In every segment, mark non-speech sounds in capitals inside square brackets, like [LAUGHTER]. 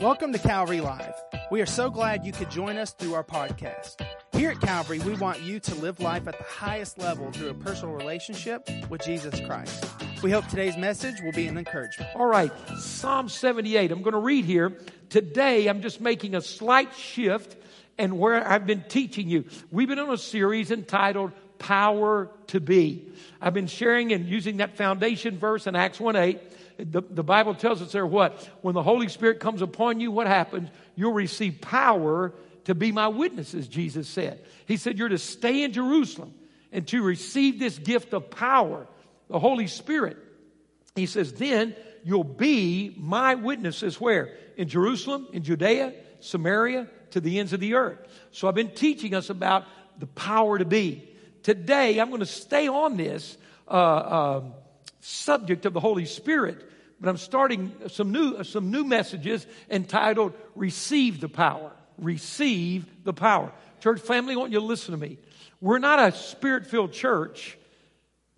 Welcome to Calvary Live. We are so glad you could join us through our podcast. Here at Calvary, we want you to live life at the highest level through a personal relationship with Jesus Christ. We hope today's message will be an encouragement. All right, Psalm 78. I'm going to read here. Today, I'm just making a slight shift and where I've been teaching you. We've been on a series entitled Power to Be. I've been sharing and using that foundation verse in Acts 1 8 the, the Bible tells us there what? When the Holy Spirit comes upon you, what happens? You'll receive power to be my witnesses, Jesus said. He said, You're to stay in Jerusalem and to receive this gift of power, the Holy Spirit. He says, Then you'll be my witnesses where? In Jerusalem, in Judea, Samaria, to the ends of the earth. So I've been teaching us about the power to be. Today, I'm going to stay on this. Uh, uh, subject of the Holy Spirit, but I'm starting some new, some new messages entitled Receive the Power. Receive the Power. Church family, I want you to listen to me. We're not a spirit filled church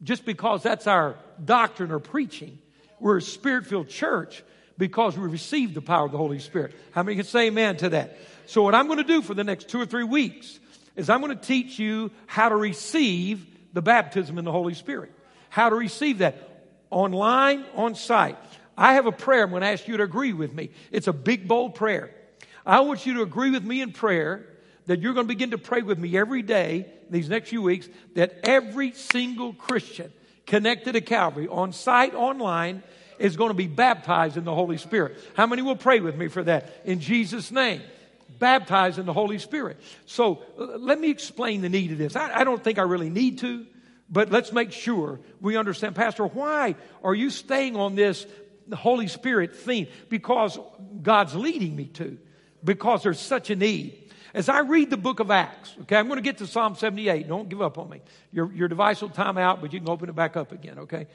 just because that's our doctrine or preaching. We're a spirit filled church because we receive the power of the Holy Spirit. How many can say amen to that? So, what I'm going to do for the next two or three weeks is I'm going to teach you how to receive the baptism in the Holy Spirit. How to receive that online, on site. I have a prayer I'm going to ask you to agree with me. It's a big, bold prayer. I want you to agree with me in prayer that you're going to begin to pray with me every day these next few weeks that every single Christian connected to Calvary on site, online, is going to be baptized in the Holy Spirit. How many will pray with me for that? In Jesus' name. Baptized in the Holy Spirit. So uh, let me explain the need of this. I, I don't think I really need to. But let's make sure we understand, Pastor, why are you staying on this Holy Spirit theme? Because God's leading me to, because there's such a need. As I read the book of Acts, okay, I'm going to get to Psalm 78. Don't give up on me. Your, your device will time out, but you can open it back up again, okay?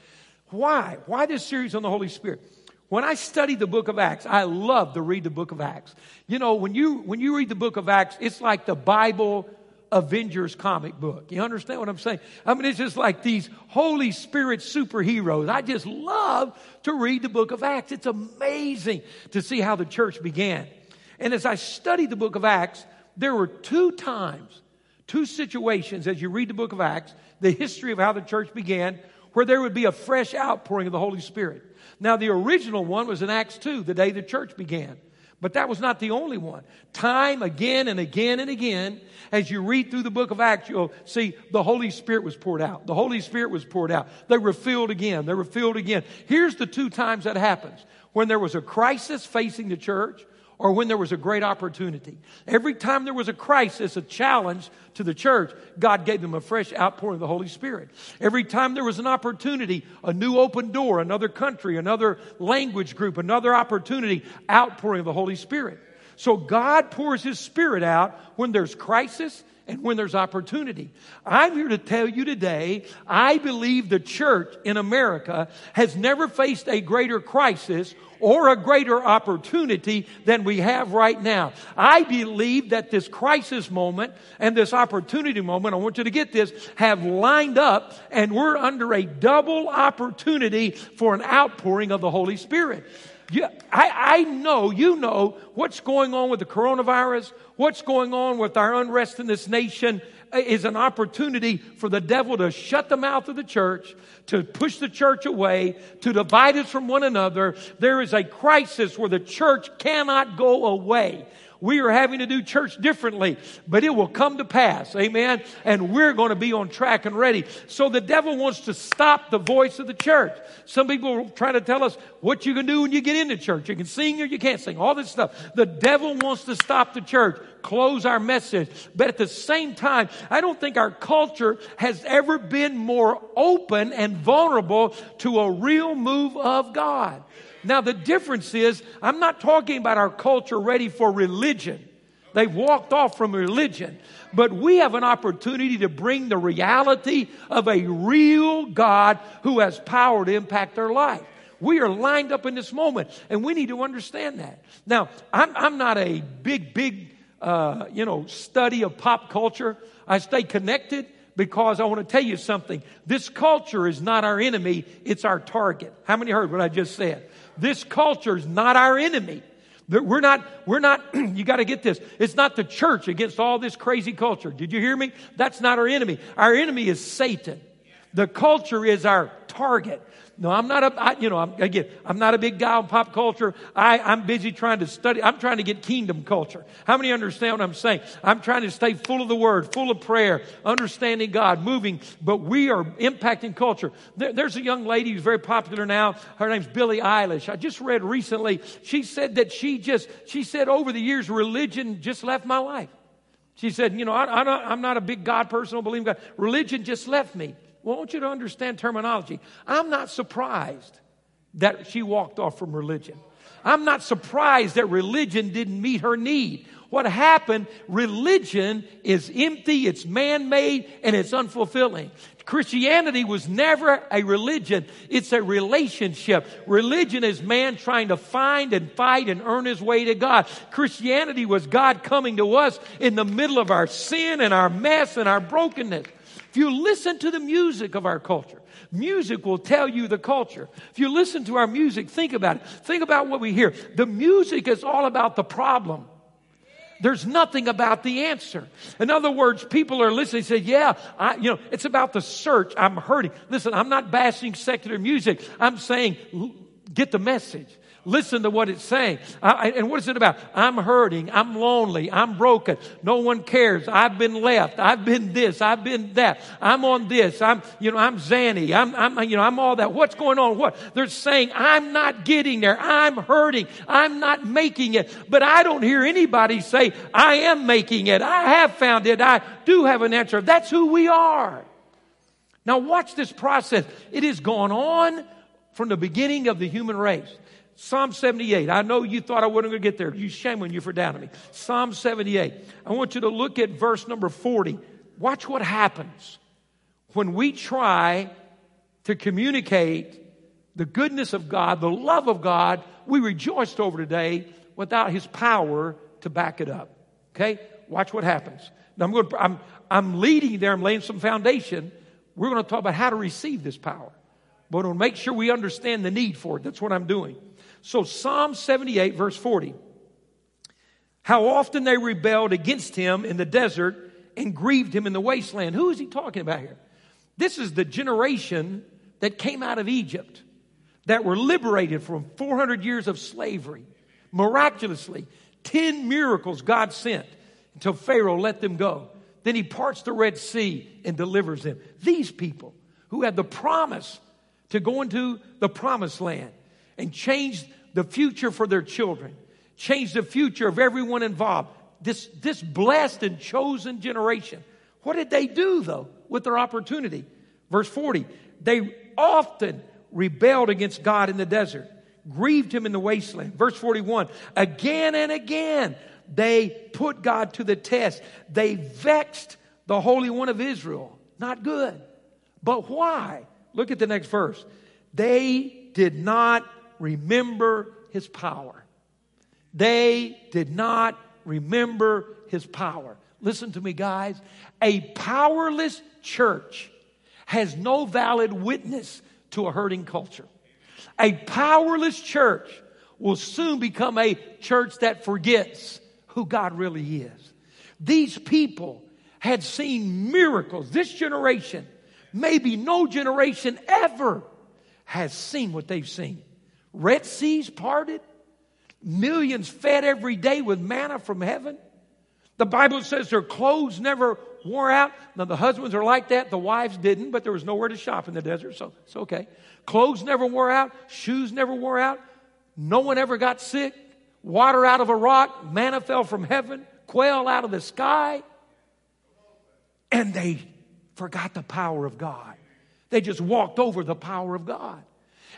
Why? Why this series on the Holy Spirit? When I study the book of Acts, I love to read the book of Acts. You know, when you, when you read the book of Acts, it's like the Bible Avengers comic book. You understand what I'm saying? I mean, it's just like these Holy Spirit superheroes. I just love to read the book of Acts. It's amazing to see how the church began. And as I studied the book of Acts, there were two times, two situations as you read the book of Acts, the history of how the church began, where there would be a fresh outpouring of the Holy Spirit. Now, the original one was in Acts 2, the day the church began. But that was not the only one. Time again and again and again, as you read through the book of Acts, you'll see the Holy Spirit was poured out. The Holy Spirit was poured out. They were filled again. They were filled again. Here's the two times that happens. When there was a crisis facing the church, or when there was a great opportunity. Every time there was a crisis, a challenge to the church, God gave them a fresh outpouring of the Holy Spirit. Every time there was an opportunity, a new open door, another country, another language group, another opportunity, outpouring of the Holy Spirit. So God pours His Spirit out when there's crisis and when there's opportunity. I'm here to tell you today, I believe the church in America has never faced a greater crisis or a greater opportunity than we have right now. I believe that this crisis moment and this opportunity moment, I want you to get this, have lined up and we're under a double opportunity for an outpouring of the Holy Spirit. You, I, I know, you know what's going on with the coronavirus, what's going on with our unrest in this nation is an opportunity for the devil to shut the mouth of the church, to push the church away, to divide us from one another. There is a crisis where the church cannot go away. We are having to do church differently, but it will come to pass. Amen. And we're going to be on track and ready. So the devil wants to stop the voice of the church. Some people trying to tell us what you can do when you get into church. You can sing or you can't sing. All this stuff. The devil wants to stop the church, close our message. But at the same time, I don't think our culture has ever been more open and vulnerable to a real move of God. Now, the difference is, I'm not talking about our culture ready for religion. They've walked off from religion. But we have an opportunity to bring the reality of a real God who has power to impact their life. We are lined up in this moment, and we need to understand that. Now, I'm, I'm not a big, big, uh, you know, study of pop culture. I stay connected because I want to tell you something. This culture is not our enemy, it's our target. How many heard what I just said? This culture is not our enemy. We're not, we're not, [CLEARS THROAT] you got to get this. It's not the church against all this crazy culture. Did you hear me? That's not our enemy. Our enemy is Satan. The culture is our target. No, I'm not a, I, you know, I'm, again, I'm not a big guy on pop culture. I, I'm busy trying to study. I'm trying to get kingdom culture. How many understand what I'm saying? I'm trying to stay full of the word, full of prayer, understanding God, moving, but we are impacting culture. There, there's a young lady who's very popular now. Her name's Billie Eilish. I just read recently, she said that she just, she said over the years, religion just left my life. She said, you know, I, I'm not a big God person, I don't believe in God. Religion just left me. Well, I want you to understand terminology. I'm not surprised that she walked off from religion. I'm not surprised that religion didn't meet her need. What happened, religion is empty, it's man made, and it's unfulfilling. Christianity was never a religion, it's a relationship. Religion is man trying to find and fight and earn his way to God. Christianity was God coming to us in the middle of our sin and our mess and our brokenness. If you listen to the music of our culture, music will tell you the culture. If you listen to our music, think about it. Think about what we hear. The music is all about the problem. There's nothing about the answer. In other words, people are listening say, yeah, I, you know, it's about the search. I'm hurting. Listen, I'm not bashing secular music. I'm saying, get the message. Listen to what it's saying. I, and what is it about? I'm hurting. I'm lonely. I'm broken. No one cares. I've been left. I've been this. I've been that. I'm on this. I'm, you know, I'm Zanny. I'm, I'm, you know, I'm all that. What's going on? What? They're saying, I'm not getting there. I'm hurting. I'm not making it. But I don't hear anybody say, I am making it. I have found it. I do have an answer. That's who we are. Now watch this process. It has gone on from the beginning of the human race. Psalm 78. I know you thought I wasn't going to get there. You shame on you for doubting me. Psalm 78. I want you to look at verse number 40. Watch what happens when we try to communicate the goodness of God, the love of God, we rejoiced over today without His power to back it up. Okay? Watch what happens. Now I'm going to, I'm, I'm leading there. I'm laying some foundation. We're going to talk about how to receive this power. But to make sure we understand the need for it. That's what I'm doing. So, Psalm 78, verse 40. How often they rebelled against him in the desert and grieved him in the wasteland. Who is he talking about here? This is the generation that came out of Egypt, that were liberated from 400 years of slavery. Miraculously, 10 miracles God sent until Pharaoh let them go. Then he parts the Red Sea and delivers them. These people who had the promise to go into the promised land and change the future for their children, change the future of everyone involved. This, this blessed and chosen generation. What did they do though with their opportunity? Verse 40, they often rebelled against God in the desert, grieved him in the wasteland. Verse 41, again and again they put God to the test. They vexed the Holy One of Israel. Not good. But why? Look at the next verse. They did not remember his power. They did not remember his power. Listen to me, guys. A powerless church has no valid witness to a hurting culture. A powerless church will soon become a church that forgets who God really is. These people had seen miracles. This generation, maybe no generation ever, has seen what they've seen. Red Seas parted, millions fed every day with manna from heaven. The Bible says their clothes never wore out. Now, the husbands are like that, the wives didn't, but there was nowhere to shop in the desert, so it's okay. Clothes never wore out, shoes never wore out, no one ever got sick, water out of a rock, manna fell from heaven, quail out of the sky. And they forgot the power of God. They just walked over the power of God.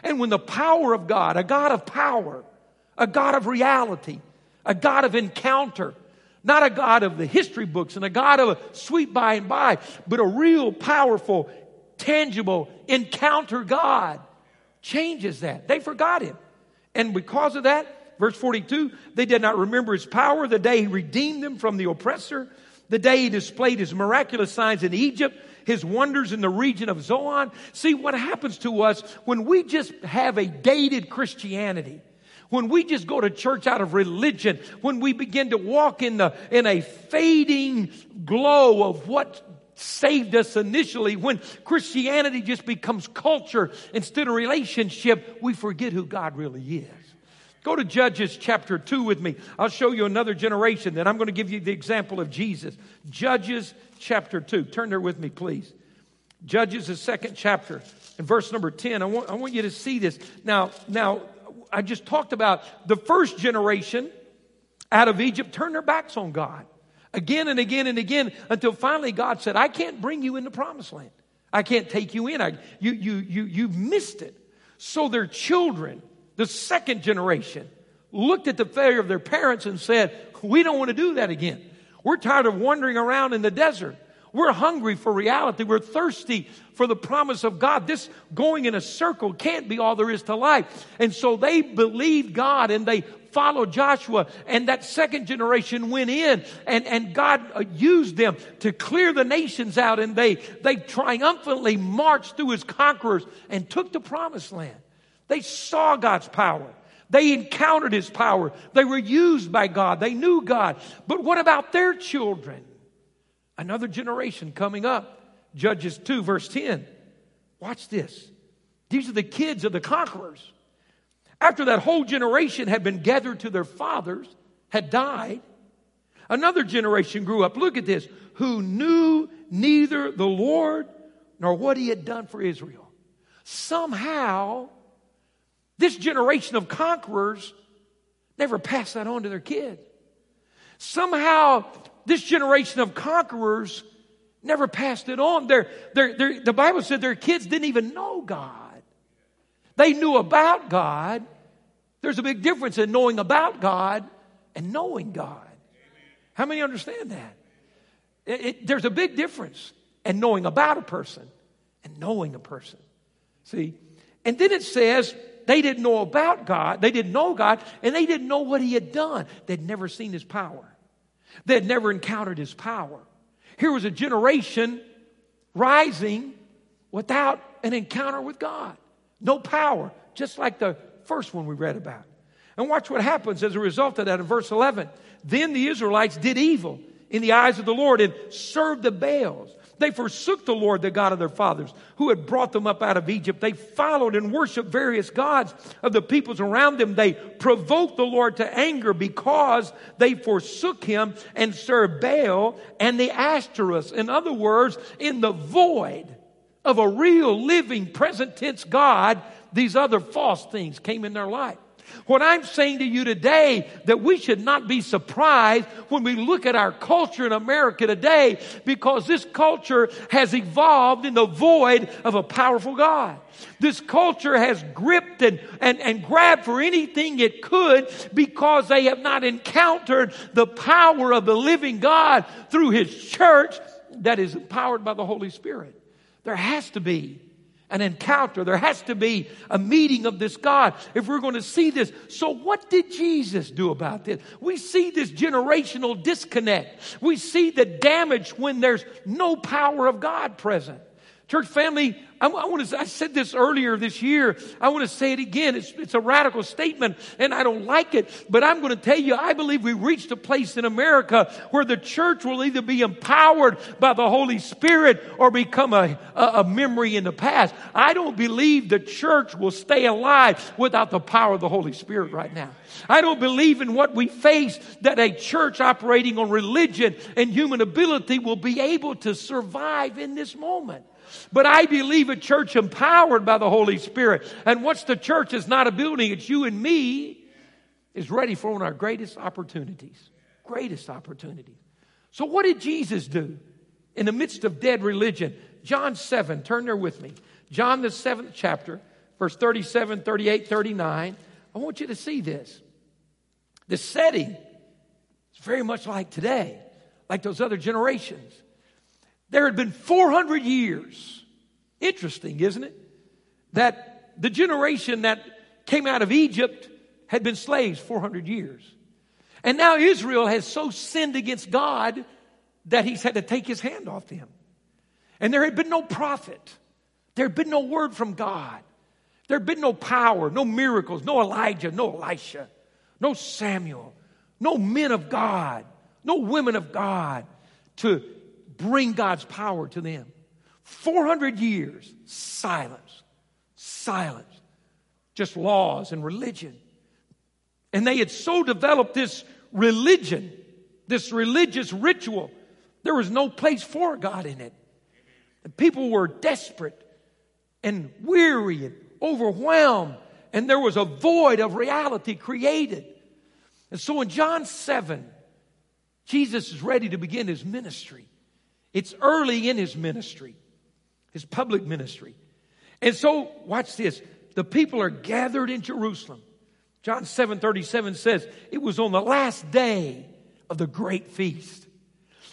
And when the power of God, a God of power, a God of reality, a God of encounter, not a God of the history books and a God of a sweet by and by, but a real powerful, tangible encounter God changes that. They forgot him. And because of that, verse 42, they did not remember his power the day he redeemed them from the oppressor, the day he displayed his miraculous signs in Egypt, his wonders in the region of Zoan. See what happens to us when we just have a dated Christianity. when we just go to church out of religion, when we begin to walk in, the, in a fading glow of what saved us initially, when Christianity just becomes culture instead of relationship, we forget who God really is. Go to Judges chapter 2 with me. I'll show you another generation. Then I'm going to give you the example of Jesus. Judges chapter 2. Turn there with me, please. Judges, the second chapter, and verse number 10. I want, I want you to see this. Now, now, I just talked about the first generation out of Egypt turned their backs on God again and again and again until finally God said, I can't bring you in the promised land. I can't take you in. I, you, you, you, you missed it. So their children, the second generation, looked at the failure of their parents and said, We don't want to do that again. We're tired of wandering around in the desert. We're hungry for reality. We're thirsty for the promise of God. This going in a circle can't be all there is to life. And so they believed God and they followed Joshua. And that second generation went in and, and God uh, used them to clear the nations out. And they, they triumphantly marched through his conquerors and took the promised land. They saw God's power. They encountered his power. They were used by God. They knew God. But what about their children? Another generation coming up. Judges 2, verse 10. Watch this. These are the kids of the conquerors. After that whole generation had been gathered to their fathers, had died, another generation grew up. Look at this. Who knew neither the Lord nor what he had done for Israel. Somehow, this generation of conquerors never passed that on to their kids. Somehow, this generation of conquerors never passed it on. The Bible said their kids didn't even know God. They knew about God. There's a big difference in knowing about God and knowing God. How many understand that? It, it, there's a big difference in knowing about a person and knowing a person. See? And then it says they didn't know about God, they didn't know God, and they didn't know what He had done. They'd never seen His power. they'd never encountered his power. Here was a generation rising without an encounter with God. No power, just like the first one we read about. And watch what happens as a result of that in verse 11. Then the Israelites did evil in the eyes of the Lord and served the Baals. They forsook the Lord, the God of their fathers, who had brought them up out of Egypt. They followed and worshiped various gods of the peoples around them. They provoked the Lord to anger because they forsook him and served Baal and the Ashtoreths. In other words, in the void of a real, living, present tense God, these other false things came in their life. What I'm saying to you today that we should not be surprised when we look at our culture in America today because this culture has evolved in the void of a powerful God. This culture has gripped and, and, and grabbed for anything it could because they have not encountered the power of the living God through His church that is empowered by the Holy Spirit. There has to be an encounter. There has to be a meeting of this God if we're going to see this. So, what did Jesus do about this? We see this generational disconnect. We see the damage when there's no power of God present. Church family, I, want to, I said this earlier this year. I want to say it again. It's, it's a radical statement and I don't like it, but I'm going to tell you, I believe we reached a place in America where the church will either be empowered by the Holy Spirit or become a, a, a memory in the past. I don't believe the church will stay alive without the power of the Holy Spirit right now. I don't believe in what we face that a church operating on religion and human ability will be able to survive in this moment. But I believe a church empowered by the Holy Spirit. And what's the church is not a building, it's you and me, is ready for one of our greatest opportunities. Greatest opportunities. So, what did Jesus do in the midst of dead religion? John 7, turn there with me. John, the seventh chapter, verse 37, 38, 39. I want you to see this. The setting is very much like today, like those other generations. There had been 400 years. Interesting, isn't it? That the generation that came out of Egypt had been slaves 400 years. And now Israel has so sinned against God that he's had to take his hand off them. And there had been no prophet. There had been no word from God. There had been no power, no miracles, no Elijah, no Elisha, no Samuel, no men of God, no women of God to bring God's power to them. 400 years, silence, silence, just laws and religion. And they had so developed this religion, this religious ritual, there was no place for God in it. And people were desperate and weary and overwhelmed, and there was a void of reality created. And so in John 7, Jesus is ready to begin his ministry. It's early in his ministry, his public ministry. And so, watch this. The people are gathered in Jerusalem. John 7 37 says, It was on the last day of the great feast.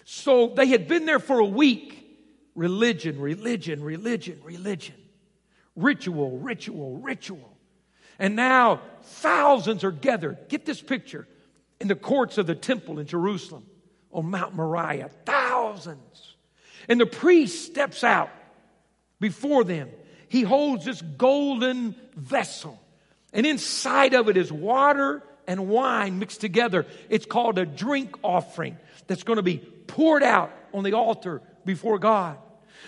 So they had been there for a week. Religion, religion, religion, religion. Ritual, ritual, ritual. And now thousands are gathered. Get this picture in the courts of the temple in Jerusalem on Mount Moriah. Thousands. And the priest steps out before them. He holds this golden vessel, and inside of it is water and wine mixed together. It's called a drink offering that's going to be poured out on the altar before God.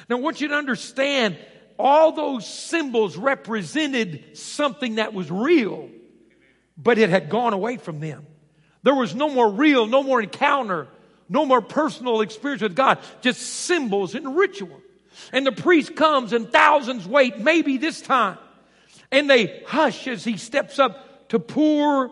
Now, I want you to understand all those symbols represented something that was real, but it had gone away from them. There was no more real, no more encounter, no more personal experience with God, just symbols and ritual. And the priest comes and thousands wait, maybe this time. And they hush as he steps up to pour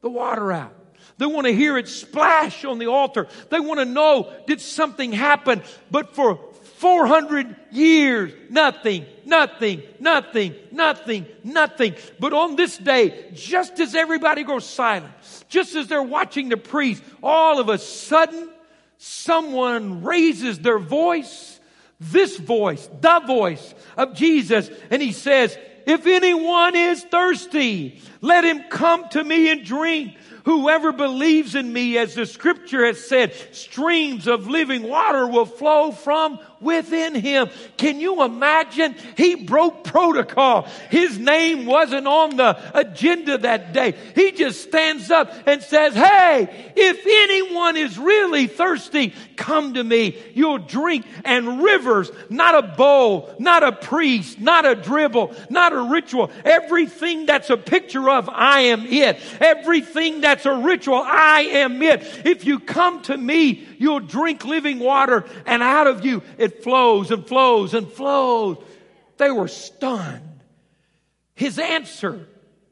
the water out. They want to hear it splash on the altar. They want to know, did something happen? But for 400 years, nothing, nothing, nothing, nothing, nothing. But on this day, just as everybody goes silent, just as they're watching the priest, all of a sudden, someone raises their voice, this voice, the voice of Jesus, and he says, if anyone is thirsty, let him come to me and drink. Whoever believes in me, as the scripture has said, streams of living water will flow from within him. Can you imagine? He broke protocol. His name wasn't on the agenda that day. He just stands up and says, Hey, if anyone is really thirsty, come to me. You'll drink and rivers, not a bowl, not a priest, not a dribble, not a ritual. Everything that's a picture of I am it. Everything that's a ritual, I am it. If you come to me, you'll drink living water and out of you it flows and flows and flows. They were stunned. His answer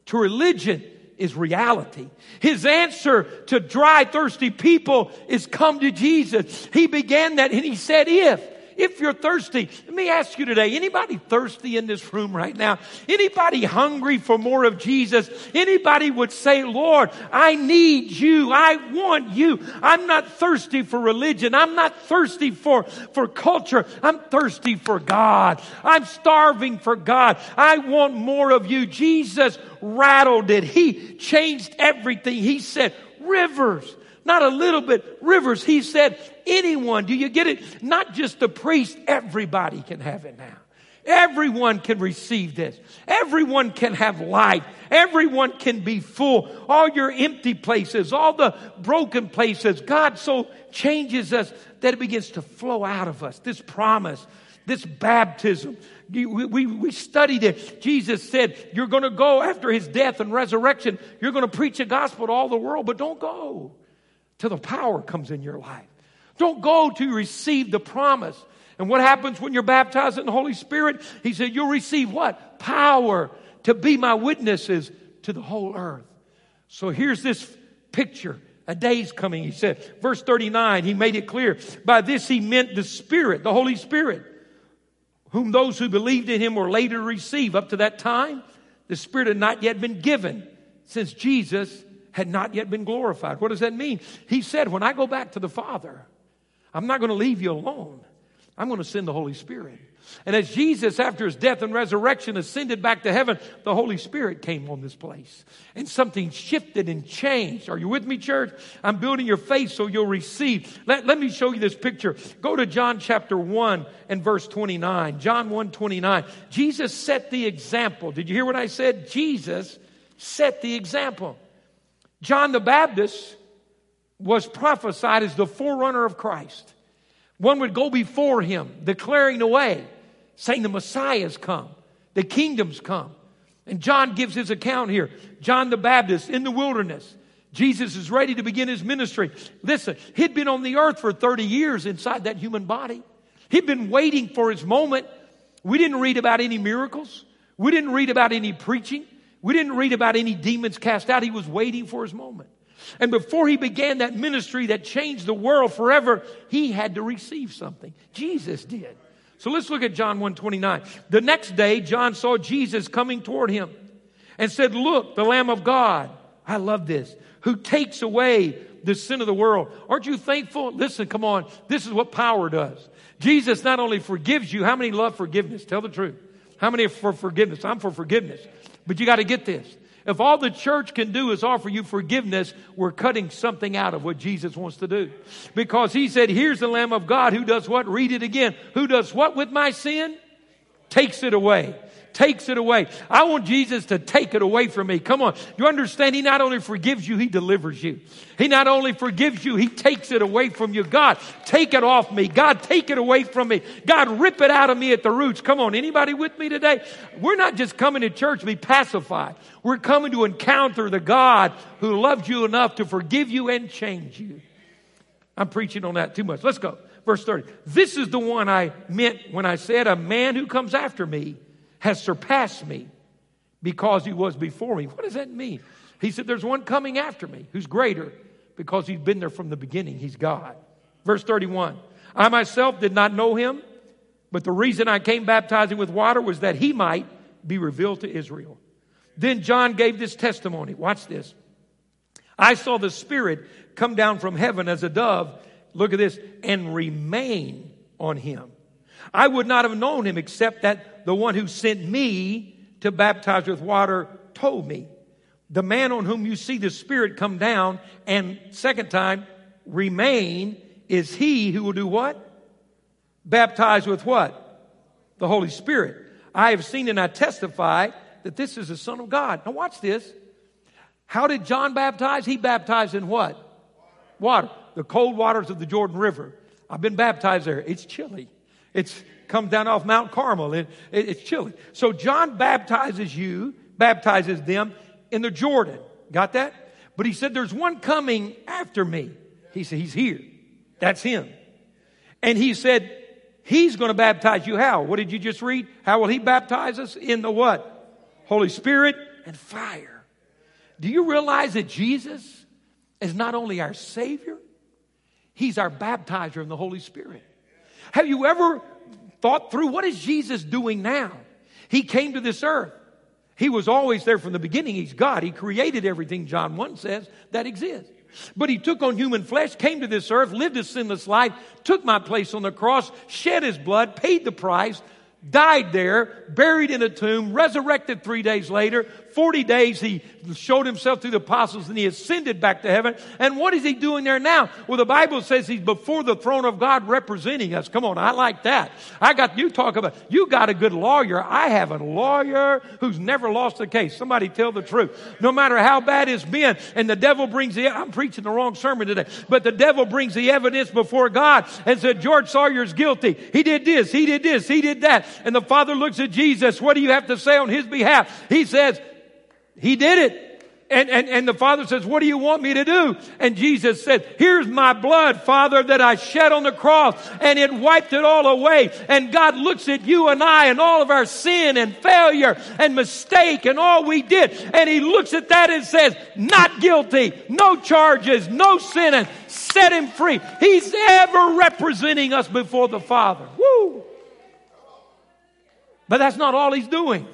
to religion is reality. His answer to dry, thirsty people is come to Jesus. He began that and he said, if if you're thirsty, let me ask you today, anybody thirsty in this room right now? Anybody hungry for more of Jesus? Anybody would say, Lord, I need you. I want you. I'm not thirsty for religion. I'm not thirsty for, for culture. I'm thirsty for God. I'm starving for God. I want more of you. Jesus rattled it. He changed everything. He said, rivers not a little bit, rivers. He said, anyone, do you get it? Not just the priest, everybody can have it now. Everyone can receive this. Everyone can have life. Everyone can be full. All your empty places, all the broken places, God so changes us that it begins to flow out of us. This promise, this baptism. We, we, we studied it. Jesus said, You're going to go after his death and resurrection. You're going to preach the gospel to all the world, but don't go till the power comes in your life. Don't go to receive the promise. And what happens when you're baptized in the Holy Spirit? He said, You'll receive what? Power to be my witnesses to the whole earth. So here's this picture. A day's coming, he said. Verse 39, he made it clear. By this he meant the Spirit, the Holy Spirit, whom those who believed in him were later to receive. Up to that time, the Spirit had not yet been given since Jesus had not yet been glorified. What does that mean? He said, When I go back to the Father, I'm not going to leave you alone. I'm going to send the Holy Spirit. And as Jesus, after his death and resurrection, ascended back to heaven, the Holy Spirit came on this place. And something shifted and changed. Are you with me, church? I'm building your faith so you'll receive. Let, let me show you this picture. Go to John chapter 1 and verse 29. John 1 29. Jesus set the example. Did you hear what I said? Jesus set the example. John the Baptist was prophesied as the forerunner of Christ. One would go before him, declaring the way, saying the Messiah's come, the kingdom's come. And John gives his account here. John the Baptist in the wilderness. Jesus is ready to begin his ministry. Listen, he'd been on the earth for 30 years inside that human body. He'd been waiting for his moment. We didn't read about any miracles. We didn't read about any preaching. We didn't read about any demons cast out. He was waiting for his moment. And before he began that ministry that changed the world forever, he had to receive something. Jesus did. So let's look at John 129. The next day, John saw Jesus coming toward him and said, Look, the Lamb of God. I love this. Who takes away the sin of the world. Aren't you thankful? Listen, come on. This is what power does. Jesus not only forgives you, how many love forgiveness? Tell the truth. How many are for forgiveness? I'm for forgiveness. But you got to get this. If all the church can do is offer you forgiveness, we're cutting something out of what Jesus wants to do. Because he said, here's the Lamb of God who does what? Read it again. Who does what with my sin? Takes it away takes it away. I want Jesus to take it away from me. Come on. You understand? He not only forgives you, He delivers you. He not only forgives you, He takes it away from you. God, take it off me. God, take it away from me. God, rip it out of me at the roots. Come on. Anybody with me today? We're not just coming to church to be pacified. We're coming to encounter the God who loves you enough to forgive you and change you. I'm preaching on that too much. Let's go. Verse 30. This is the one I meant when I said, A man who comes after me has surpassed me because he was before me. What does that mean? He said, There's one coming after me who's greater because he's been there from the beginning. He's God. Verse 31 I myself did not know him, but the reason I came baptizing with water was that he might be revealed to Israel. Then John gave this testimony. Watch this. I saw the Spirit come down from heaven as a dove, look at this, and remain on him. I would not have known him except that the one who sent me to baptize with water told me. The man on whom you see the Spirit come down and second time remain is he who will do what? Baptize with what? The Holy Spirit. I have seen and I testify that this is the Son of God. Now watch this. How did John baptize? He baptized in what? Water. The cold waters of the Jordan River. I've been baptized there. It's chilly. It's come down off Mount Carmel. It, it, it's chilly. So John baptizes you, baptizes them in the Jordan. Got that? But he said, there's one coming after me. He said, he's here. That's him. And he said, he's going to baptize you how? What did you just read? How will he baptize us? In the what? Holy Spirit and fire. Do you realize that Jesus is not only our Savior, He's our baptizer in the Holy Spirit. Have you ever thought through what is Jesus doing now? He came to this earth. He was always there from the beginning. He's God. He created everything, John 1 says, that exists. But he took on human flesh, came to this earth, lived a sinless life, took my place on the cross, shed his blood, paid the price, died there, buried in a tomb, resurrected three days later. 40 days he showed himself to the apostles and he ascended back to heaven. And what is he doing there now? Well, the Bible says he's before the throne of God representing us. Come on, I like that. I got you talk about, you got a good lawyer. I have a lawyer who's never lost a case. Somebody tell the truth. No matter how bad it's been, and the devil brings the, I'm preaching the wrong sermon today, but the devil brings the evidence before God and said, George Sawyer's guilty. He did this, he did this, he did that. And the father looks at Jesus. What do you have to say on his behalf? He says, he did it. And, and, and the father says, what do you want me to do? And Jesus said, here's my blood, father, that I shed on the cross and it wiped it all away. And God looks at you and I and all of our sin and failure and mistake and all we did. And he looks at that and says, not guilty, no charges, no sin, set him free. He's ever representing us before the Father. Woo! But that's not all he's doing.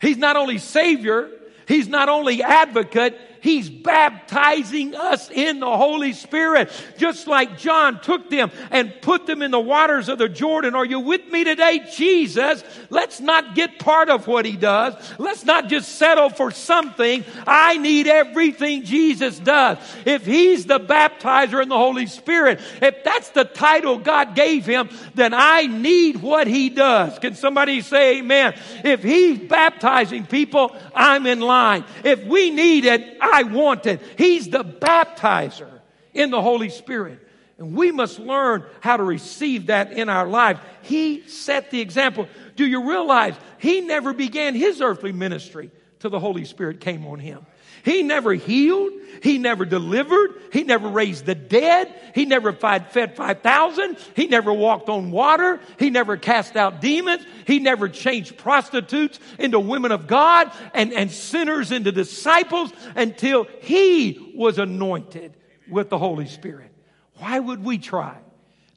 He's not only Savior, He's not only advocate, He's baptizing us in the Holy Spirit, just like John took them and put them in the waters of the Jordan. Are you with me today? Jesus, let's not get part of what He does. Let's not just settle for something. I need everything Jesus does. If He's the baptizer in the Holy Spirit, if that's the title God gave Him, then I need what He does. Can somebody say amen? If He's baptizing people, I'm in line. If we need it, want it. He's the baptizer in the Holy Spirit. And we must learn how to receive that in our lives. He set the example. Do you realize he never began his earthly ministry till the Holy Spirit came on him? He never healed. He never delivered. He never raised the dead. He never fed 5,000. He never walked on water. He never cast out demons. He never changed prostitutes into women of God and, and sinners into disciples until he was anointed with the Holy Spirit. Why would we try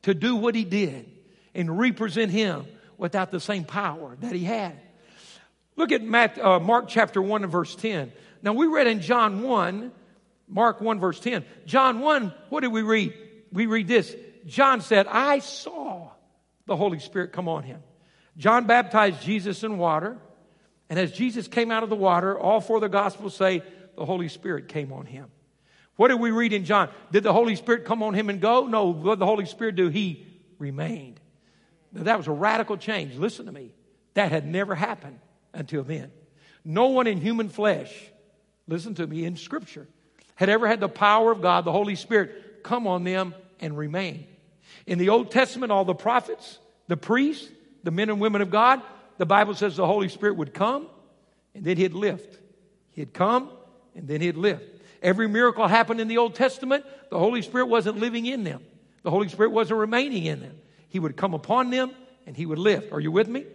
to do what he did and represent him without the same power that he had? Look at uh, Mark chapter 1 and verse 10. Now, we read in John 1, Mark 1, verse 10. John 1, what did we read? We read this. John said, I saw the Holy Spirit come on him. John baptized Jesus in water. And as Jesus came out of the water, all four of the Gospels say the Holy Spirit came on him. What did we read in John? Did the Holy Spirit come on him and go? No. What did the Holy Spirit do? He remained. Now, that was a radical change. Listen to me. That had never happened until then. No one in human flesh, listen to me, in Scripture, had ever had the power of God, the Holy Spirit, come on them and remain. In the Old Testament, all the prophets, the priests, the men and women of God, the Bible says the Holy Spirit would come and then he'd lift. He'd come and then he'd lift. Every miracle happened in the Old Testament. The Holy Spirit wasn't living in them. The Holy Spirit wasn't remaining in them. He would come upon them and he would lift. Are you with me?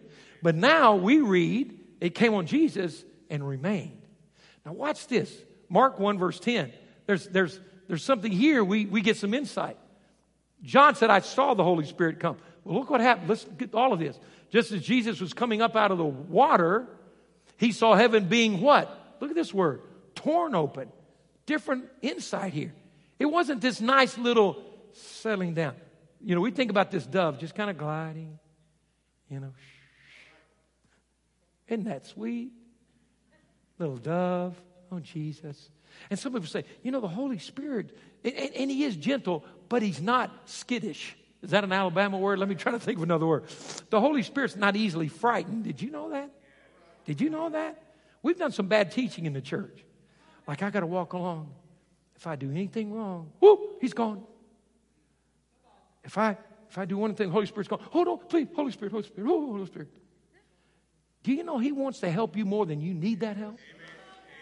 But now we read it came on Jesus and remained. Now watch this. Mark 1 verse 10. There's, there's, there's something here we, we get some insight. John said, I saw the Holy Spirit come. Well, look what happened. Let's get all of this. Just as Jesus was coming up out of the water, he saw heaven being what? Look at this word torn open different insight here. It wasn't this nice little settling down. You know, we think about this dove just kind of gliding, you know. Isn't that sweet? Little dove on Jesus. And some people say, you know, the Holy Spirit, and, and, he is gentle, but he's not skittish. Is that an Alabama word? Let me try to think of another word. The Holy Spirit's not easily frightened. Did you know that? Did you know that? We've done some bad teaching in the church. Like I got to walk along. If I do anything wrong, whoop, he's gone. If I if I do one thing, Holy Spirit's gone. Hold on, please, Holy Spirit, Holy Spirit, oh, Holy Spirit. Do you know He wants to help you more than you need that help?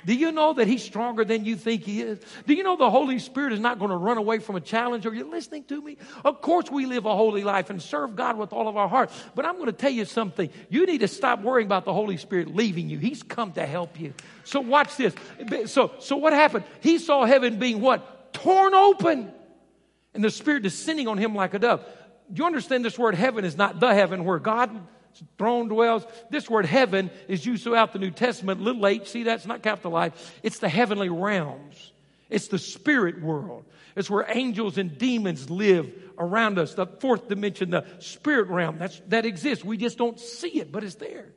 Do you know that He's stronger than you think He is? Do you know the Holy Spirit is not going to run away from a challenge? Are you listening to me? Of course, we live a holy life and serve God with all of our heart. But I'm going to tell you something. You need to stop worrying about the Holy Spirit leaving you. He's come to help you. So watch this. So, so what happened? He saw heaven being what? Torn open. And the Spirit descending on him like a dove. Do you understand this word heaven is not the heaven where God throne dwells. This word heaven is used throughout the New Testament, little h. See, that's not capitalized. It's the heavenly realms. It's the spirit world. It's where angels and demons live around us. The fourth dimension, the spirit realm, that's, that exists. We just don't see it, but it's there.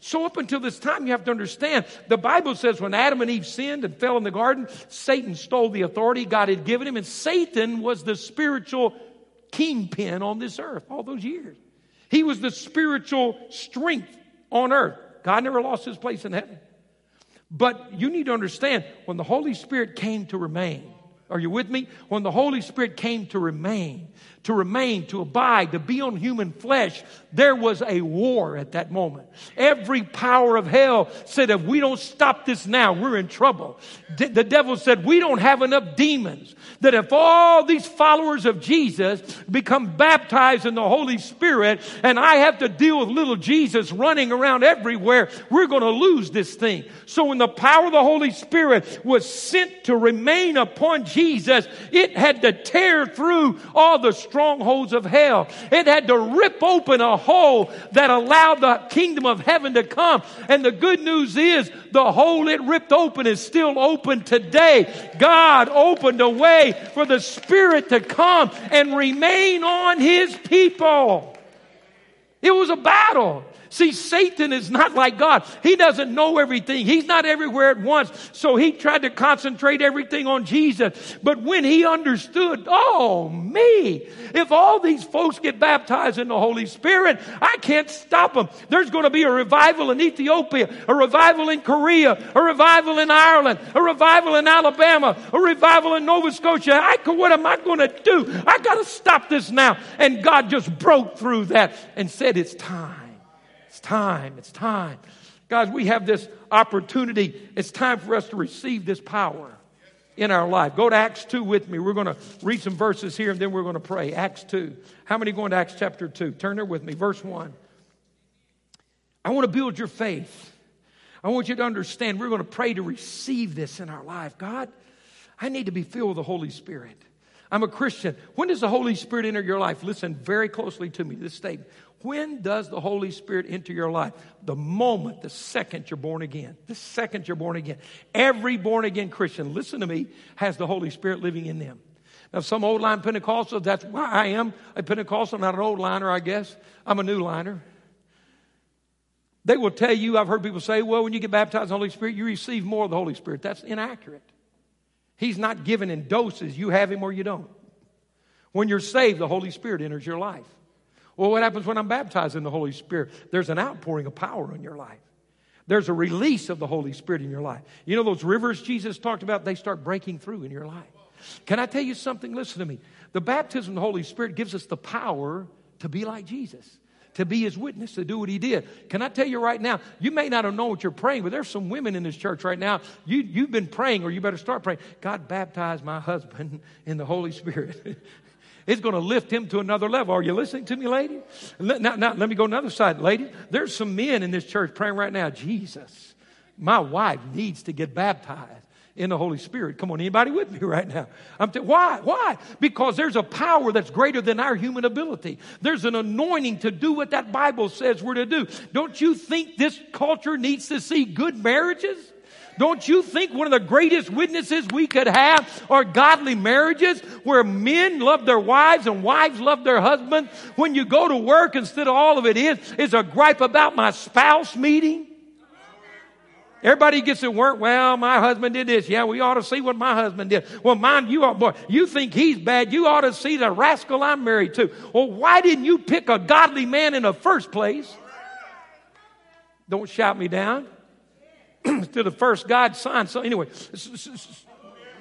So, up until this time, you have to understand the Bible says when Adam and Eve sinned and fell in the garden, Satan stole the authority God had given him, and Satan was the spiritual kingpin on this earth all those years. He was the spiritual strength on earth. God never lost his place in heaven. But you need to understand when the Holy Spirit came to remain, are you with me? When the Holy Spirit came to remain, to remain, to abide, to be on human flesh, there was a war at that moment. Every power of hell said, if we don't stop this now, we're in trouble. the devil said, we don't have enough demons. That if all these followers of Jesus become baptized in the Holy Spirit and I have to deal with little Jesus running around everywhere, we're going to lose this thing. So when the power of the Holy Spirit was sent to remain upon Jesus, it had to tear through all the strongholds of hell. It had to rip open a hole that allowed the kingdom of heaven to come. And the good news is the hole it ripped open is still open today. God opened a way for the Spirit to come and remain on His people. It was a battle. See, Satan is not like God. He doesn't know everything. He's not everywhere at once. So he tried to concentrate everything on Jesus. But when he understood, oh me, if all these folks get baptized in the Holy Spirit, I can't stop them. There's going to be a revival in Ethiopia, a revival in Korea, a revival in Ireland, a revival in Alabama, a revival in Nova Scotia. I, what am I going to do? I got to stop this now. And God just broke through that and said, it's time time. It's time. Guys, we have this opportunity. It's time for us to receive this power in our life. Go to Acts 2 with me. We're going to read some verses here and then we're going to pray. Acts 2. How many going to Acts chapter 2? Turn there with me. Verse 1. I want to build your faith. I want you to understand we're going to pray to receive this in our life. God, I need to be filled with the Holy Spirit. I'm a Christian. When does the Holy Spirit enter your life? Listen very closely to me, this statement. When does the Holy Spirit enter your life? The moment, the second you're born again. The second you're born again. Every born again Christian, listen to me, has the Holy Spirit living in them. Now, some old line Pentecostals, that's why I am a Pentecostal, not an old liner, I guess. I'm a new liner. They will tell you, I've heard people say, well, when you get baptized in the Holy Spirit, you receive more of the Holy Spirit. That's inaccurate. He's not given in doses. You have him or you don't. When you're saved, the Holy Spirit enters your life. Well, what happens when I'm baptized in the Holy Spirit? There's an outpouring of power in your life. There's a release of the Holy Spirit in your life. You know those rivers Jesus talked about? They start breaking through in your life. Can I tell you something? Listen to me. The baptism of the Holy Spirit gives us the power to be like Jesus, to be his witness, to do what he did. Can I tell you right now? You may not have known what you're praying, but there's some women in this church right now. You, you've been praying, or you better start praying. God, baptize my husband [LAUGHS] in the Holy Spirit. [LAUGHS] It's going to lift him to another level. Are you listening to me, lady? Now, now, let me go another side, lady. There's some men in this church praying right now, Jesus, my wife needs to get baptized in the Holy Spirit. Come on, anybody with me [LAUGHS] right now? I'm t- why? Why? Because there's a power that's greater than our human ability. There's an anointing to do what that Bible says we're to do. Don't you think this culture needs to see good marriages? Don't you think one of the greatest witnesses we could have are godly marriages where men love their wives and wives love their husbands? When you go to work, instead of all of it is, is a gripe about my spouse meeting. Everybody gets at work. Well, my husband did this. Yeah, we ought to see what my husband did. Well, mine, you boy, you think he's bad. You ought to see the rascal I'm married to. Well, why didn't you pick a godly man in the first place? Don't shout me down. [CLEARS THROAT] to the first God sign. So anyway,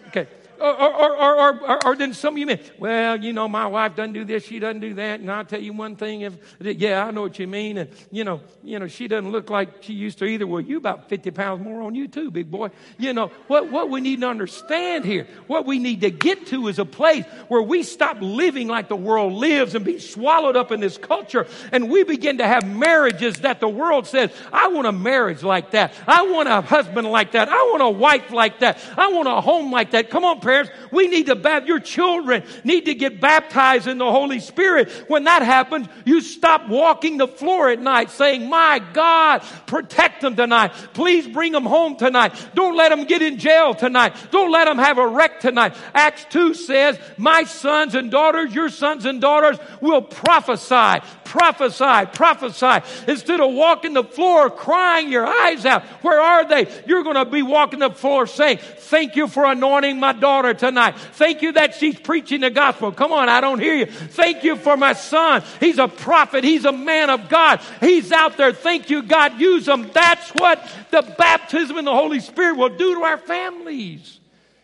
okay or, or, or, or, or then some of you men, well, you know, my wife doesn't do this, she doesn't do that, and I'll tell you one thing, if, yeah, I know what you mean, and, you know, you know, she doesn't look like she used to either. Well, you about 50 pounds more on you too, big boy. You know, what, what we need to understand here, what we need to get to is a place where we stop living like the world lives and be swallowed up in this culture, and we begin to have marriages that the world says, I want a marriage like that. I want a husband like that. I want a wife like that. I want a home like that. Come on, parents, we need to baptize, your children need to get baptized in the Holy Spirit. When that happens, you stop walking the floor at night saying, my God, protect them tonight. Please bring them home tonight. Don't let them get in jail tonight. Don't let them have a wreck tonight. Acts 2 says, my sons and daughters, your sons and daughters will prophesy prophesy, prophesy. Instead of walking the floor crying your eyes out, where are they? You're going to be walking the floor saying, Thank you for anointing my daughter tonight. Thank you that she's preaching the gospel. Come on, I don't hear you. Thank you for my son. He's a prophet. He's a man of God. He's out there. Thank you, God. Use him. That's what the baptism in the Holy Spirit will do to our families.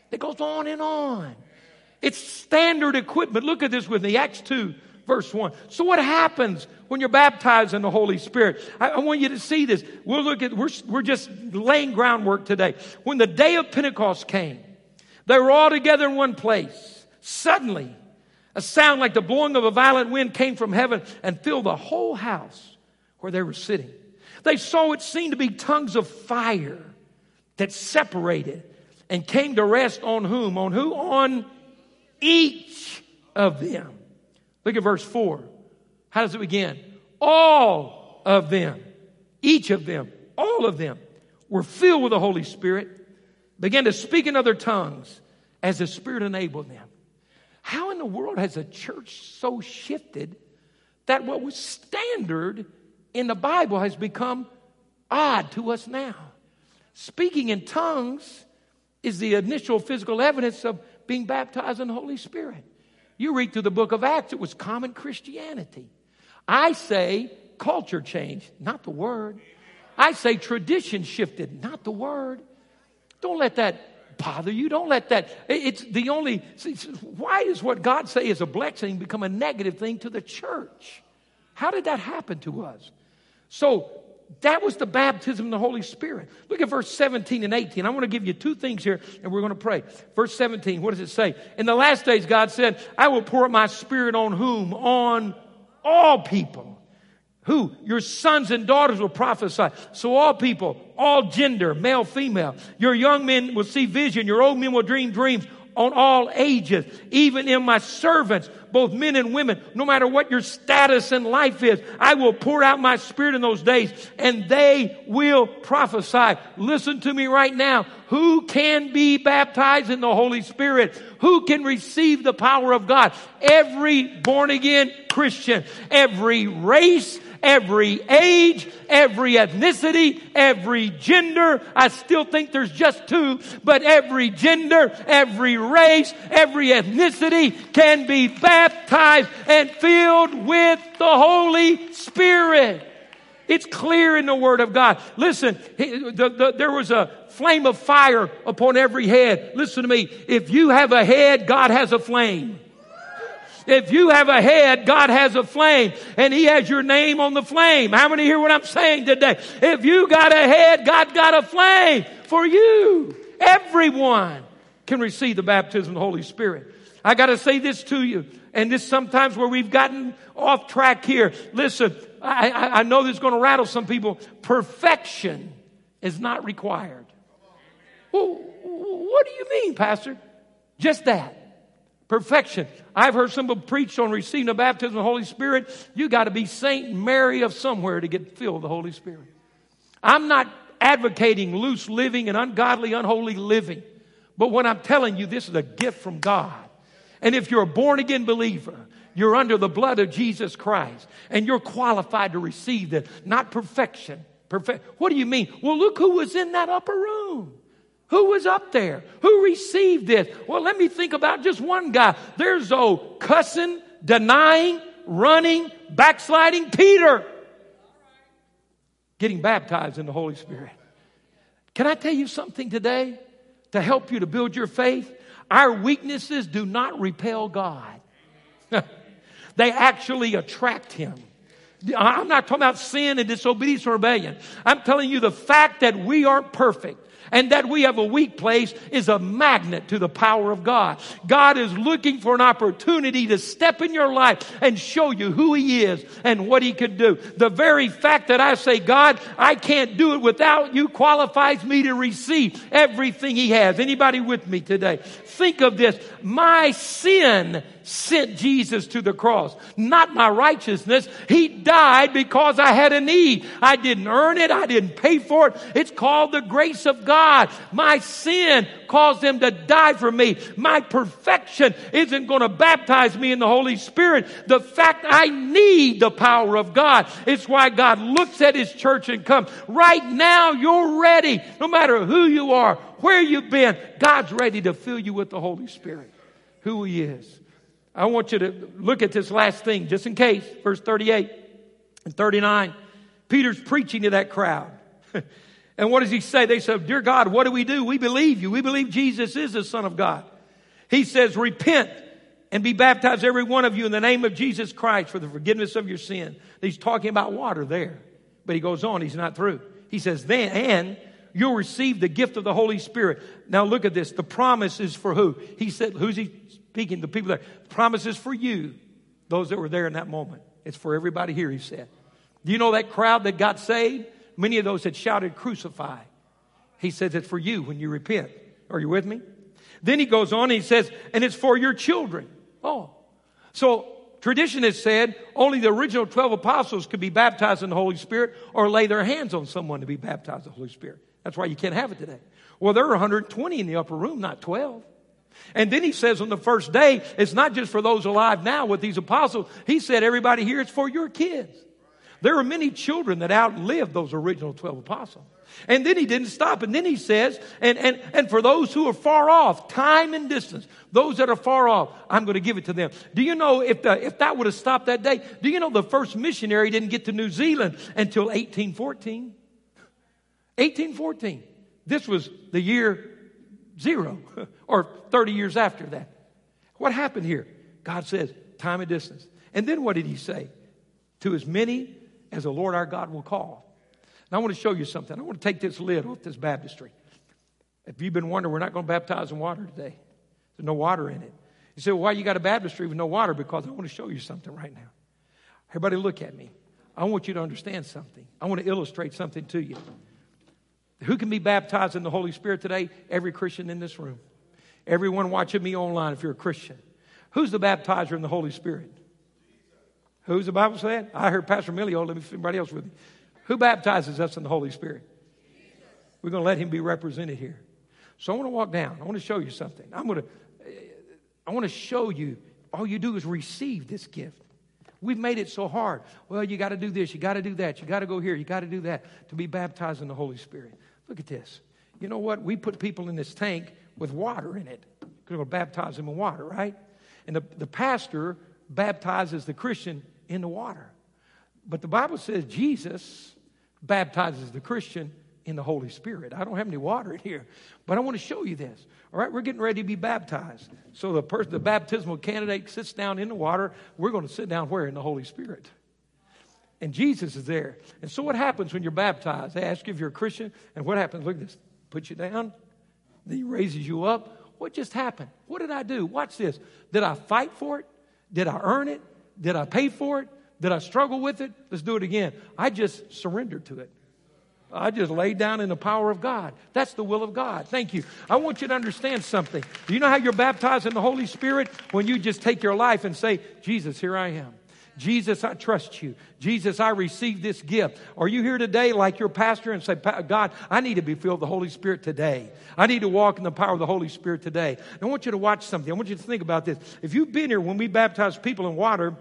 It goes on and on. It's standard equipment. Look at this with me. Acts 2 verse 1. So what happens when you're baptized in the Holy Spirit? I, I want you to see this. We'll look at, we're, we're just laying groundwork today. When the day of Pentecost came, they were all together in one place. Suddenly, a sound like the blowing of a violent wind came from heaven and filled the whole house where they were sitting. They saw what seemed to be tongues of fire that separated and came to rest on whom? On who? On each of them. Look at verse 4. How does it begin? All of them, each of them, all of them were filled with the Holy Spirit, began to speak in other tongues as the Spirit enabled them. How in the world has a church so shifted that what was standard in the Bible has become odd to us now? Speaking in tongues is the initial physical evidence of being baptized in the Holy Spirit. You read through the book of Acts, it was common Christianity. I say culture changed, not the word. I say tradition shifted, not the word. Don't let that bother you. Don't let that. It's the only. Why does what God say is a blessing become a negative thing to the church? How did that happen to us? So that was the baptism of the Holy Spirit. Look at verse 17 and 18. I want to give you two things here and we're going to pray. Verse 17, what does it say? In the last days, God said, I will pour out my spirit on whom? On all people. Who? Your sons and daughters will prophesy. So all people, all gender, male, female. Your young men will see vision. Your old men will dream dreams on all ages, even in my servants, both men and women, no matter what your status in life is. I will pour out my spirit in those days and they will prophesy. Listen to me right now. Who can be baptized in the Holy Spirit? Who can receive the power of God? Every born again Christian, every race, every age, every ethnicity, every gender. I still think there's just two, but every gender, every race, every ethnicity can be baptized and filled with the Holy Spirit. It's clear in the Word of God. Listen, the, the, there was a flame of fire upon every head. Listen to me. If you have a head, God has a flame. If you have a head, God has a flame and He has your name on the flame. How many hear what I'm saying today? If you got a head, God got a flame for you. Everyone can receive the baptism of the Holy Spirit. I got to say this to you, and this sometimes where we've gotten off track here. Listen, I, I, I know this is going to rattle some people. Perfection is not required. Well, what do you mean, Pastor? Just that. Perfection. I've heard some people preach on receiving the baptism of the Holy Spirit. You got to be Saint Mary of somewhere to get filled with the Holy Spirit. I'm not advocating loose living and ungodly, unholy living. But what I'm telling you, this is a gift from God. And if you're a born again believer, you're under the blood of Jesus Christ and you're qualified to receive this. Not perfection. Perfect. What do you mean? Well, look who was in that upper room. Who was up there? Who received this? Well, let me think about just one guy. There's old cussing, denying, running, backsliding Peter getting baptized in the Holy Spirit. Can I tell you something today to help you to build your faith? Our weaknesses do not repel God. [LAUGHS] they actually attract Him. I'm not talking about sin and disobedience or rebellion. I'm telling you the fact that we aren't perfect and that we have a weak place is a magnet to the power of God. God is looking for an opportunity to step in your life and show you who He is and what He could do. The very fact that I say, God, I can't do it without you qualifies me to receive everything He has. Anybody with me today? Think of this. My sin sent Jesus to the cross, not my righteousness. He died because I had a need. I didn't earn it. I didn't pay for it. It's called the grace of God. My sin caused him to die for me. My perfection isn't going to baptize me in the Holy Spirit. The fact I need the power of God. It's why God looks at his church and comes. Right now, you're ready. No matter who you are, where you've been, God's ready to fill you with the Holy Spirit. Who he is. I want you to look at this last thing just in case. Verse 38 and 39. Peter's preaching to that crowd. [LAUGHS] and what does he say? They said, Dear God, what do we do? We believe you. We believe Jesus is the Son of God. He says, Repent and be baptized, every one of you, in the name of Jesus Christ for the forgiveness of your sin. He's talking about water there. But he goes on, he's not through. He says, Then, and you'll receive the gift of the Holy Spirit. Now look at this. The promise is for who? He said, Who's he speaking, the people there. Promises for you, those that were there in that moment. It's for everybody here, he said. Do you know that crowd that got saved? Many of those had shouted, Crucify. He says it's for you when you repent Are you with me? Then he goes on and he says, and it's for your children. Oh. So tradition has said only the original 12 apostles could be baptized in the Holy Spirit or lay their hands on someone to be baptized in the Holy Spirit. That's why you can't have it today. Well, there are 120 in the upper room, not 12. And then he says on the first day, it's not just for those alive now with these apostles. He said, everybody here, it's for your kids. There are many children that outlived those original 12 apostles. And then he didn't stop. And then he says, and, and, and for those who are far off, time and distance, those that are far off, I'm going to give it to them. Do you know if, the, if that would have stopped that day, do you know the first missionary didn't get to New Zealand until 1814? 1814. This was the year zero [LAUGHS] or 30 years after that. What happened here? God says, time and distance. And then what did he say? To as many as the Lord our God will call. Now, I want to show you something. I want to take this lid off this baptistry. If you've been wondering, we're not going to baptize in water today. There's no water in it. You say, well, why you got a baptistry with no water? Because I want to show you something right now. Everybody look at me. I want you to understand something. I want to illustrate something to you. Who can be baptized in the Holy Spirit today? Every Christian in this room. Everyone watching me online if you're a Christian. Who's the baptizer in the Holy Spirit? Who's the Bible saying? I heard Pastor Millie. Let me everybody else with me. Who baptizes us in the Holy Spirit? We're going to let him be represented here. So I want to walk down. I want to show you something. I'm going to, I want to show you all you do is receive this gift. We've made it so hard. Well, you got to do this, you got to do that, you got to go here, you got to do that to be baptized in the Holy Spirit. Look at this. You know what? We put people in this tank with water in it. We're going to baptize them in water, right? And the, the pastor baptizes the Christian in the water. But the Bible says Jesus baptizes the Christian in the Holy Spirit. I don't have any water in here, but I want to show you this. All right, we're getting ready to be baptized. So the person, the baptismal candidate sits down in the water. We're going to sit down where? In the Holy Spirit. And Jesus is there. And so what happens when you're baptized? They ask you if you're a Christian, and what happens? Look at this. Put you down. Then he raises you up. What just happened? What did I do? Watch this. Did I fight for it? Did I earn it? Did I pay for it? Did I struggle with it? Let's do it again. I just surrendered to it. I just laid down in the power of God. That's the will of God. Thank you. I want you to understand something. Do you know how you're baptized in the Holy Spirit? When you just take your life and say, Jesus, here I am. Jesus, I trust you. Jesus, I receive this gift. Are you here today like your pastor and say, God, I need to be filled with the Holy Spirit today. I need to walk in the power of the Holy Spirit today. I want you to watch something. I want you to think about this. If you've been here when we baptize people in water,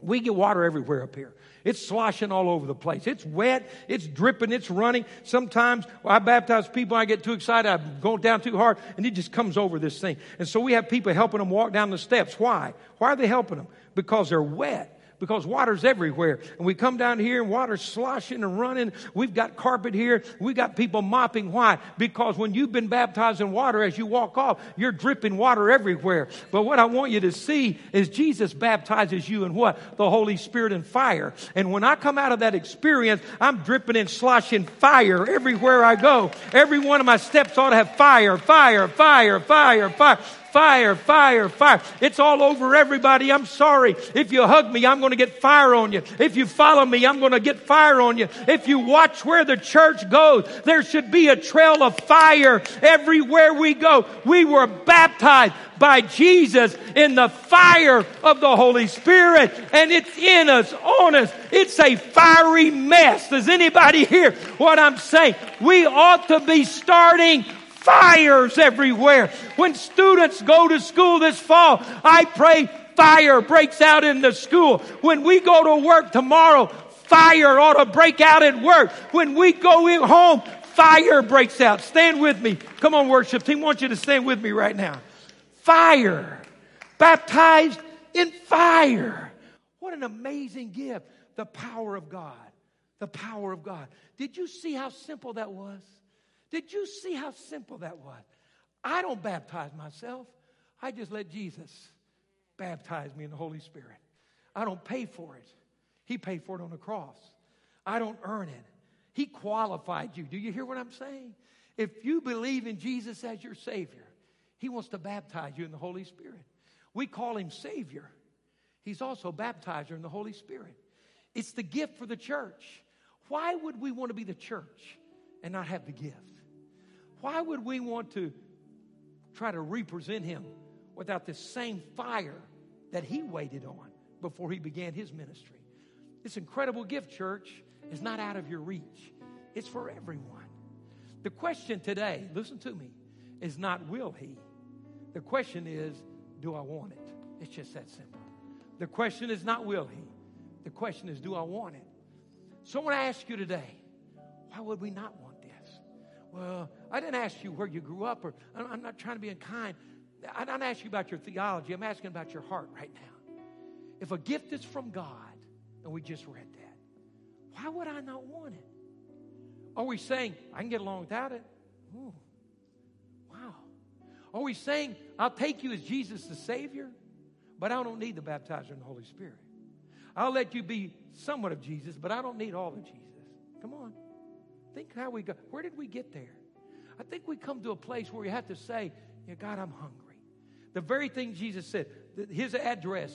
we get water everywhere up here. It's sloshing all over the place. It's wet. It's dripping. It's running. Sometimes I baptize people. I get too excited. I'm going down too hard and it just comes over this thing. And so we have people helping them walk down the steps. Why? Why are they helping them? Because they're wet because water's everywhere. And we come down here and water's sloshing and running. We've got carpet here. We've got people mopping. Why? Because when you've been baptized in water, as you walk off, you're dripping water everywhere. But what I want you to see is Jesus baptizes you in what? The Holy Spirit and fire. And when I come out of that experience, I'm dripping and sloshing fire everywhere I go. Every one of my steps ought to have fire, fire, fire, fire, fire fire, fire, fire. It's all over everybody. I'm sorry. If you hug me, I'm going to get fire on you. If you follow me, I'm going to get fire on you. If you watch where the church goes, there should be a trail of fire everywhere we go. We were baptized by Jesus in the fire of the Holy Spirit and it's in us, on us. It's a fiery mess. Does anybody hear what I'm saying? We ought to be starting fires everywhere. When students go to school this fall, I pray fire breaks out in the school. When we go to work tomorrow, fire ought to break out at work. When we go home, fire breaks out. Stand with me. Come on, worship team. I want you to stand with me right now. Fire. Baptized in fire. What an amazing gift. The power of God. The power of God. Did you see how simple that was? Did you see how simple that was? I don't baptize myself. I just let Jesus baptize me in the Holy Spirit. I don't pay for it. He paid for it on the cross. I don't earn it. He qualified you. Do you hear what I'm saying? If you believe in Jesus as your Savior, He wants to baptize you in the Holy Spirit. We call Him Savior. He's also baptizer in the Holy Spirit. It's the gift for the church. Why would we want to be the church and not have the gift? Why would we want to try to represent him without the same fire that he waited on before he began his ministry. This incredible gift, church, is not out of your reach, it's for everyone. The question today, listen to me, is not will he? The question is, do I want it? It's just that simple. The question is not will he? The question is, do I want it? So I want to ask you today, why would we not want? Well, I didn't ask you where you grew up, or I'm not trying to be unkind. I don't ask you about your theology. I'm asking about your heart right now. If a gift is from God, and we just read that, why would I not want it? Are we saying I can get along without it? Ooh, wow. Are we saying I'll take you as Jesus the Savior, but I don't need the baptizer in the Holy Spirit? I'll let you be somewhat of Jesus, but I don't need all of Jesus. Come on. Think how we go. Where did we get there? I think we come to a place where we have to say, yeah, God, I'm hungry. The very thing Jesus said, his address,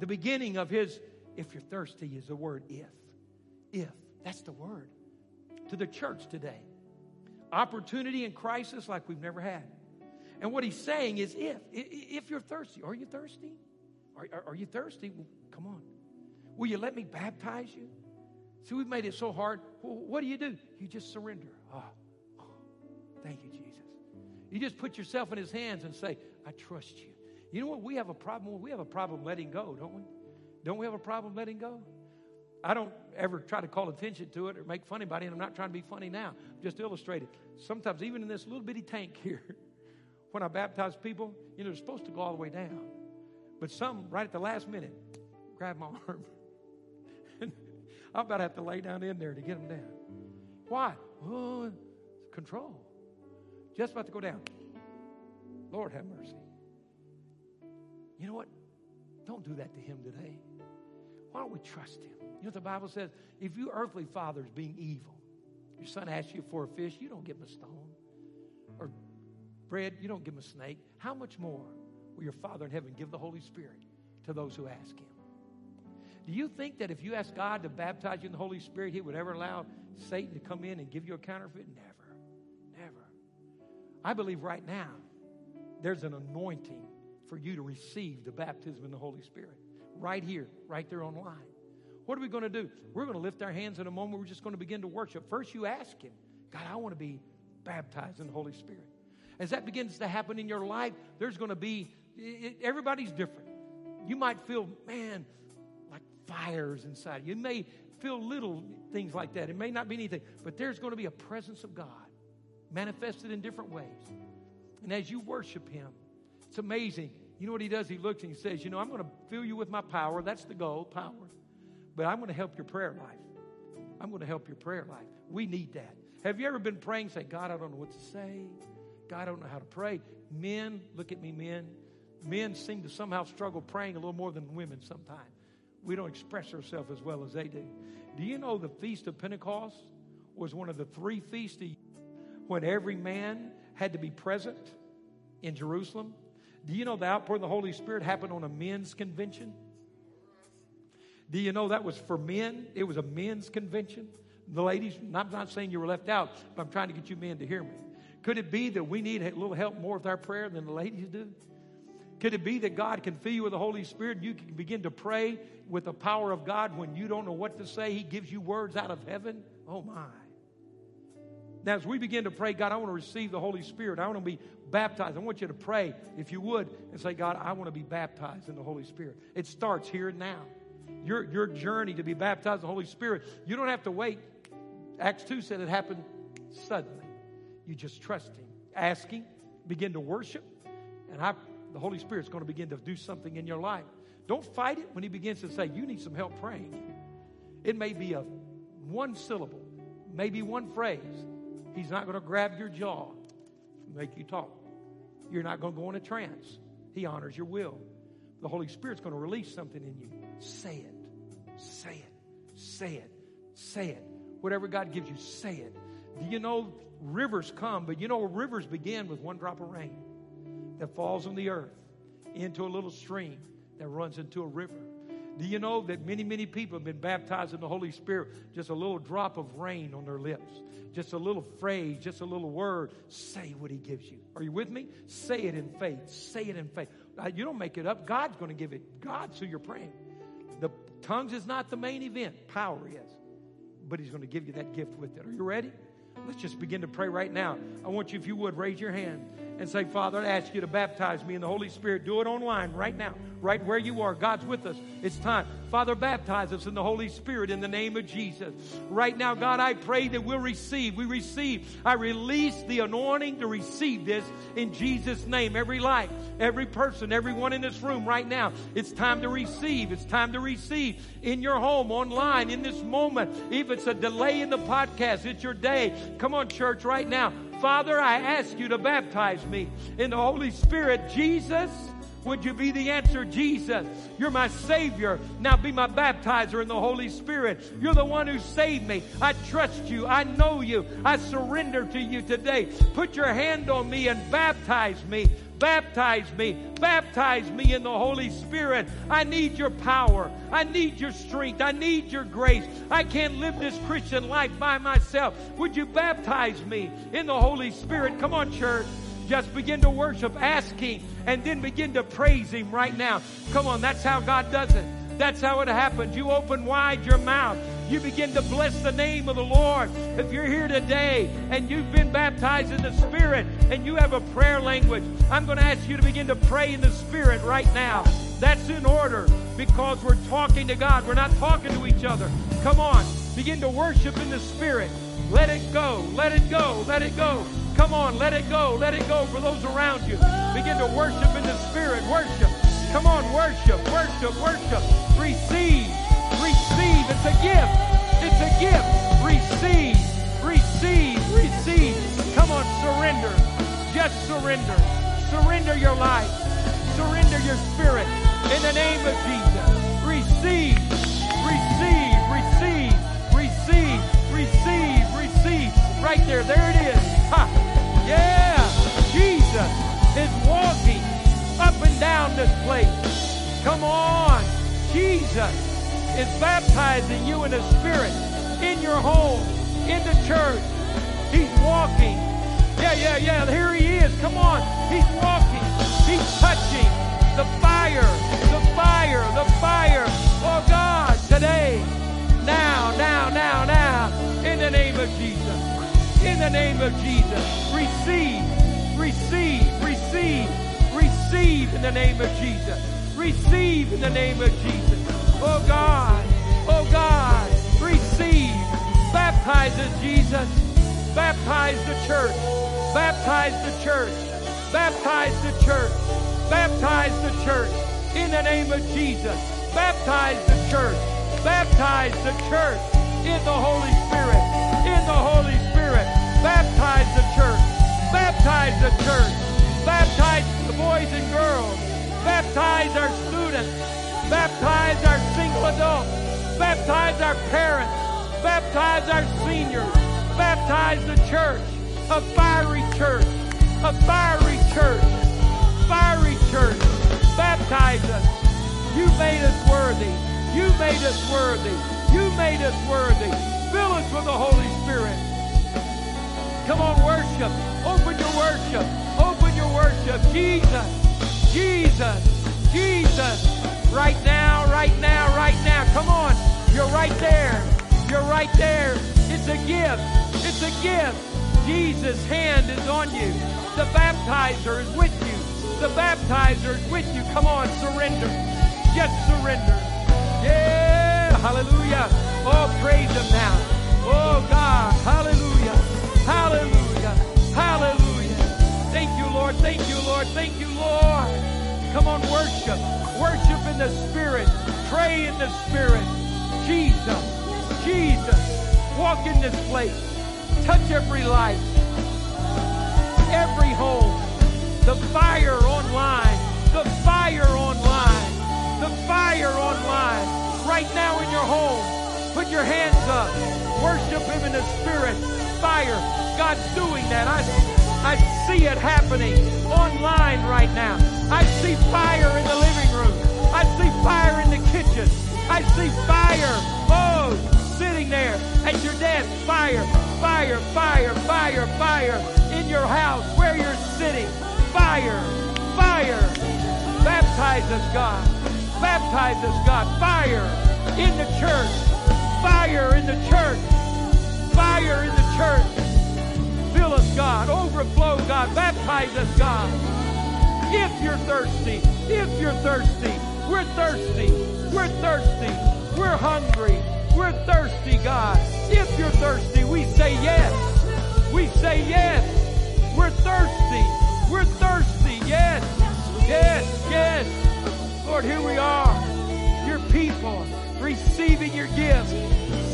the beginning of his, if you're thirsty, is the word if. If. That's the word. To the church today. Opportunity and crisis like we've never had. And what he's saying is if. If you're thirsty. Are you thirsty? Are, are, are you thirsty? Well, come on. Will you let me baptize you? See, we've made it so hard. What do you do? You just surrender. Oh, oh, thank you, Jesus. You just put yourself in his hands and say, I trust you. You know what? We have a problem. We have a problem letting go, don't we? Don't we have a problem letting go? I don't ever try to call attention to it or make funny about it. I'm not trying to be funny now. I'm just. Sometimes, even in this little bitty tank [LAUGHS] here, when I baptize people, you know, they're supposed to go all the way down. But some, right at the last minute, grab my [LAUGHS] arm. I'm about to have to lay down in there to get them down. Why? Oh, control. Just about to go down. Lord have mercy. You know what? Don't do that to him today. Why don't we trust him? You know what the Bible says? If you earthly fathers being evil, your son asks you for a fish, you don't give him a stone. Or bread, you don't give him a snake. How much more will your Father in heaven give the Holy Spirit to those who ask him? Do you think that if you ask God to baptize you in the Holy Spirit, He would ever allow Satan to come in and give you a counterfeit? Never. Never. I believe right now there's an anointing for you to receive the baptism in the Holy Spirit. Right here, right there online. What are we going to do? We're going to lift our hands in a moment. We're just going to begin to worship. First, you ask Him, God, I want to be baptized in the Holy Spirit. As that begins to happen in your life, there's going to be, it, everybody's different. You might feel, man, fires inside. You may feel little things like that. It may not be anything, but there's going to be a presence of God manifested in different ways. And as you worship Him, it's amazing. You know what He does? He looks and He says, You know, I'm going to fill you with my power. That's the goal, power. But I'm going to help your prayer life. I'm going to help your prayer life. We need that. Have you ever been praying, say, God, I don't know what to say? God, I don't know how to pray. Men, look at me, men. Men seem to somehow struggle praying a little more than women sometimes. We don't express ourselves as well as they do. Do you know the Feast of Pentecost was one of the three feasts when every man had to be present in Jerusalem? Do you know the outpouring of the Holy Spirit happened on a men's convention? Do you know that was for men? It was a men's convention. The ladies, I'm not saying you were left out, but I'm trying to get you men to hear me. Could it be that we need a little help more with our prayer than the ladies do? Could it be that God can fill you with the Holy Spirit and you can begin to pray with the power of God when you don't know what to say? He gives you words out of heaven? Oh my. Now, as we begin to pray, God, I want to receive the Holy Spirit. I want to be baptized. I want you to pray, if you would, and say, God, I want to be baptized in the Holy Spirit. It starts here and now. Your, your journey to be baptized in the Holy Spirit, you don't have to wait. Acts 2 said it happened suddenly. You just trust Him. Ask Him, begin to worship, and I, the Holy Spirit's going to begin to do something in your life. Don't fight it when He begins to say, You need some help praying. It may be a one syllable, maybe one phrase. He's not going to grab your jaw and make you talk. You're not going to go in a trance. He honors your will. The Holy Spirit's going to release something in you. Say it. Say it. Say it. Say it. Whatever God gives you, say it. Do you know rivers come, but you know rivers begin with one drop of rain that falls on the earth into a little stream that runs into a river. Do you know that many, many people have been baptized in the Holy Spirit? Just a little drop of rain on their lips, just a little phrase, just a little word. Say what He gives you. Are you with me? Say it in faith. Say it in faith. Uh, you don't make it up. God's going to give it. God's who you're praying. The tongues is not the main event, power is. But He's going to give you that gift with it. Are you ready? Let's just begin to pray right now. I want you, if you would, raise your hand and say, Father, I ask you to baptize me in the Holy Spirit. Do it online right now, right where you are. God's with us. It's time. Father, baptize us in the Holy Spirit in the name of Jesus. Right now, God, I pray that we'll receive. We receive. I release the anointing to receive this in Jesus' name. Every life, every person, everyone in this room right now, it's time to receive. It's time to receive in your home, online, in this moment. If it's a delay in the podcast, it's your day. Come on, church, right now. Father, I ask you to baptize me in the Holy Spirit. Jesus, would you be the answer? Jesus, you're my Savior. Now be my baptizer in the Holy Spirit. You're the one who saved me. I trust you. I know you. I surrender to you today. Put your hand on me and baptize me. Baptize me. Baptize me in the Holy Spirit. I need your power. I need your strength. I need your grace. I can't live this Christian life by myself. Would you baptize me in the Holy Spirit? Come on, church. Just begin to worship, asking, and then begin to praise Him right now. Come on, that's how God does it. That's how it happens. You open wide your mouth. You begin to bless the name of the Lord. If you're here today and you've been baptized in the Spirit and you have a prayer language, I'm going to ask you to begin to pray in the Spirit right now. That's in order because we're talking to God. We're not talking to each other. Come on. Begin to worship in the Spirit. Let it go. Let it go. Let it go. Come on. Let it go. Let it go for those around you. Begin to worship in the Spirit. Worship. Come on. Worship. Worship. Worship. Receive. It's a gift. It's a gift. Receive. Receive. Receive. Come on. Surrender. Just surrender. Surrender your life. Surrender your spirit in the name of Jesus. Receive. Receive. Receive. Receive. Receive. Receive. Right there. There it is. Ha. Yeah. Jesus is walking up and down this place. Come on. Jesus is baptizing you in the Spirit, in your home, in the church. He's walking. Yeah, yeah, yeah. Here he is. Come on. He's walking. He's touching the fire, the fire, the fire. Oh God, today, now, now, now, now, in the name of Jesus. In the name of Jesus. Receive, receive, receive, receive in the name of Jesus. Receive in the name of Jesus. Oh God, oh God, receive. Baptize us, Jesus. Baptize the church. Baptize the church. Baptize the church. Baptize the church. In the name of Jesus. Baptize the church. Baptize the church in the Holy Spirit. In the Holy Spirit. Baptize the church. Baptize the church. Baptize the boys and girls. Baptize our students. Baptize our single adults. Baptize our parents. Baptize our seniors. Baptize the church. A fiery church. A fiery church. Fiery church. Baptize us. You made us worthy. You made us worthy. You made us worthy. Fill us with the Holy Spirit. Come on, worship. Open your worship. Open your worship. Jesus. Jesus. Jesus. Right now, right now, right now. Come on. You're right there. You're right there. It's a gift. It's a gift. Jesus' hand is on you. The baptizer is with you. The baptizer is with you. Come on, surrender. Just surrender. Yeah. Hallelujah. Oh, praise him now. Oh, God. Hallelujah. Hallelujah. Hallelujah. Thank you, Lord. Thank you, Lord. Thank you, Lord. Come on, worship. Worship in the Spirit. Pray in the Spirit. Jesus. Jesus. Walk in this place. Touch every life. Every home. The fire online. The fire online. The fire online. Right now in your home. Put your hands up. Worship Him in the Spirit. Fire. God's doing that. I, I see it happening online right now. I see fire in the. I see fire, oh, sitting there at your desk. Fire, fire, fire, fire, fire in your house, where you're sitting. Fire, fire. Baptize us, God. Baptize us, God. Fire in the church. Fire in the church. Fire in the church. Fill us, God. Overflow, God. Baptize us, God. If you're thirsty, if you're thirsty, we're thirsty. We're thirsty. We're hungry. We're thirsty, God. If you're thirsty, we say yes. We say yes. We're thirsty. We're thirsty. Yes. Yes. Yes. Lord, here we are. Your people receiving your gifts,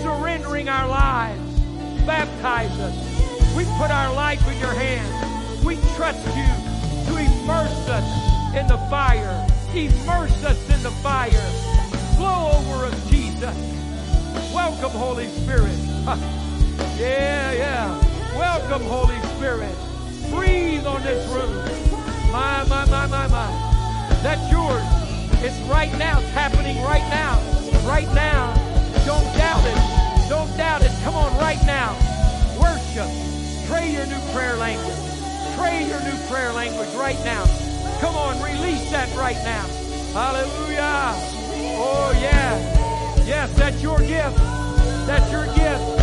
surrendering our lives. Baptize us. We put our life in your hands. We trust you to immerse us in the fire. Immerse us in the fire. Flow over us, Jesus. Welcome, Holy Spirit. Yeah, yeah. Welcome, Holy Spirit. Breathe on this room. My, my, my, my, my. That's yours. It's right now. It's happening right now. Right now. Don't doubt it. Don't doubt it. Come on, right now. Worship. Pray your new prayer language. Pray your new prayer language right now. Come on, release that right now. Hallelujah. Oh, yeah. Yes, that's your gift. That's your gift.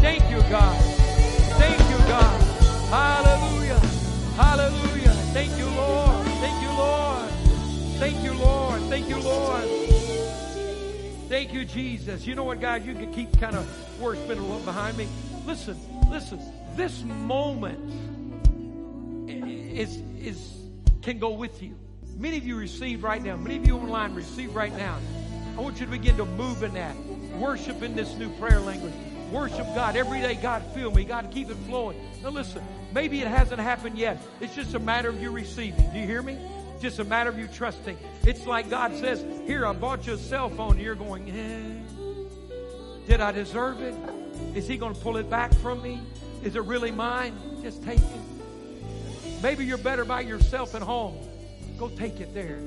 Thank you, God. Thank you, God. Hallelujah. Hallelujah. Thank you, Lord. Thank you, Lord. Thank you, Lord. Thank you, Lord. Thank you, Jesus. You know what, guys? You can keep kind of worshiping a little behind me. Listen, listen. This moment is is can go with you. Many of you receive right now. Many of you online receive right now. I want you to begin to move in that. Worship in this new prayer language. Worship God every day. God, fill me. God, keep it flowing. Now listen, maybe it hasn't happened yet. It's just a matter of you receiving. Do you hear me? Just a matter of you trusting. It's like God says, Here, I bought you a cell phone. And you're going, eh. Did I deserve it? Is He going to pull it back from me? Is it really mine? Just take it. Maybe you're better by yourself at home. Go take it there.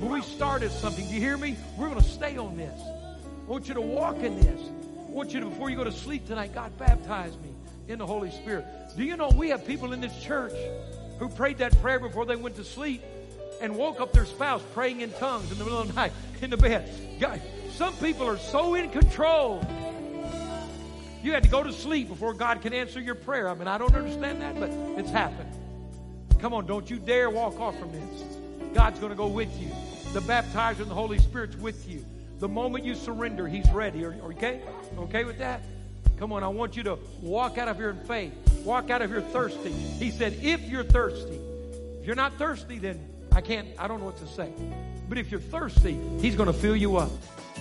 We started something. Do you hear me? We're going to stay on this. I want you to walk in this. I want you to, before you go to sleep tonight, God baptize me in the Holy Spirit. Do you know we have people in this church who prayed that prayer before they went to sleep and woke up their spouse praying in tongues in the middle of the night [LAUGHS] in the bed? God, some people are so in control. You had to go to sleep before God can answer your prayer. I mean, I don't understand that, but it's happened. Come on, don't you dare walk off from this. God's going to go with you. The baptizer and the Holy Spirit's with you. The moment you surrender, He's ready. Are, okay? Okay with that? Come on, I want you to walk out of here in faith. Walk out of here thirsty. He said, if you're thirsty, if you're not thirsty, then I can't, I don't know what to say. But if you're thirsty, He's going to fill you up.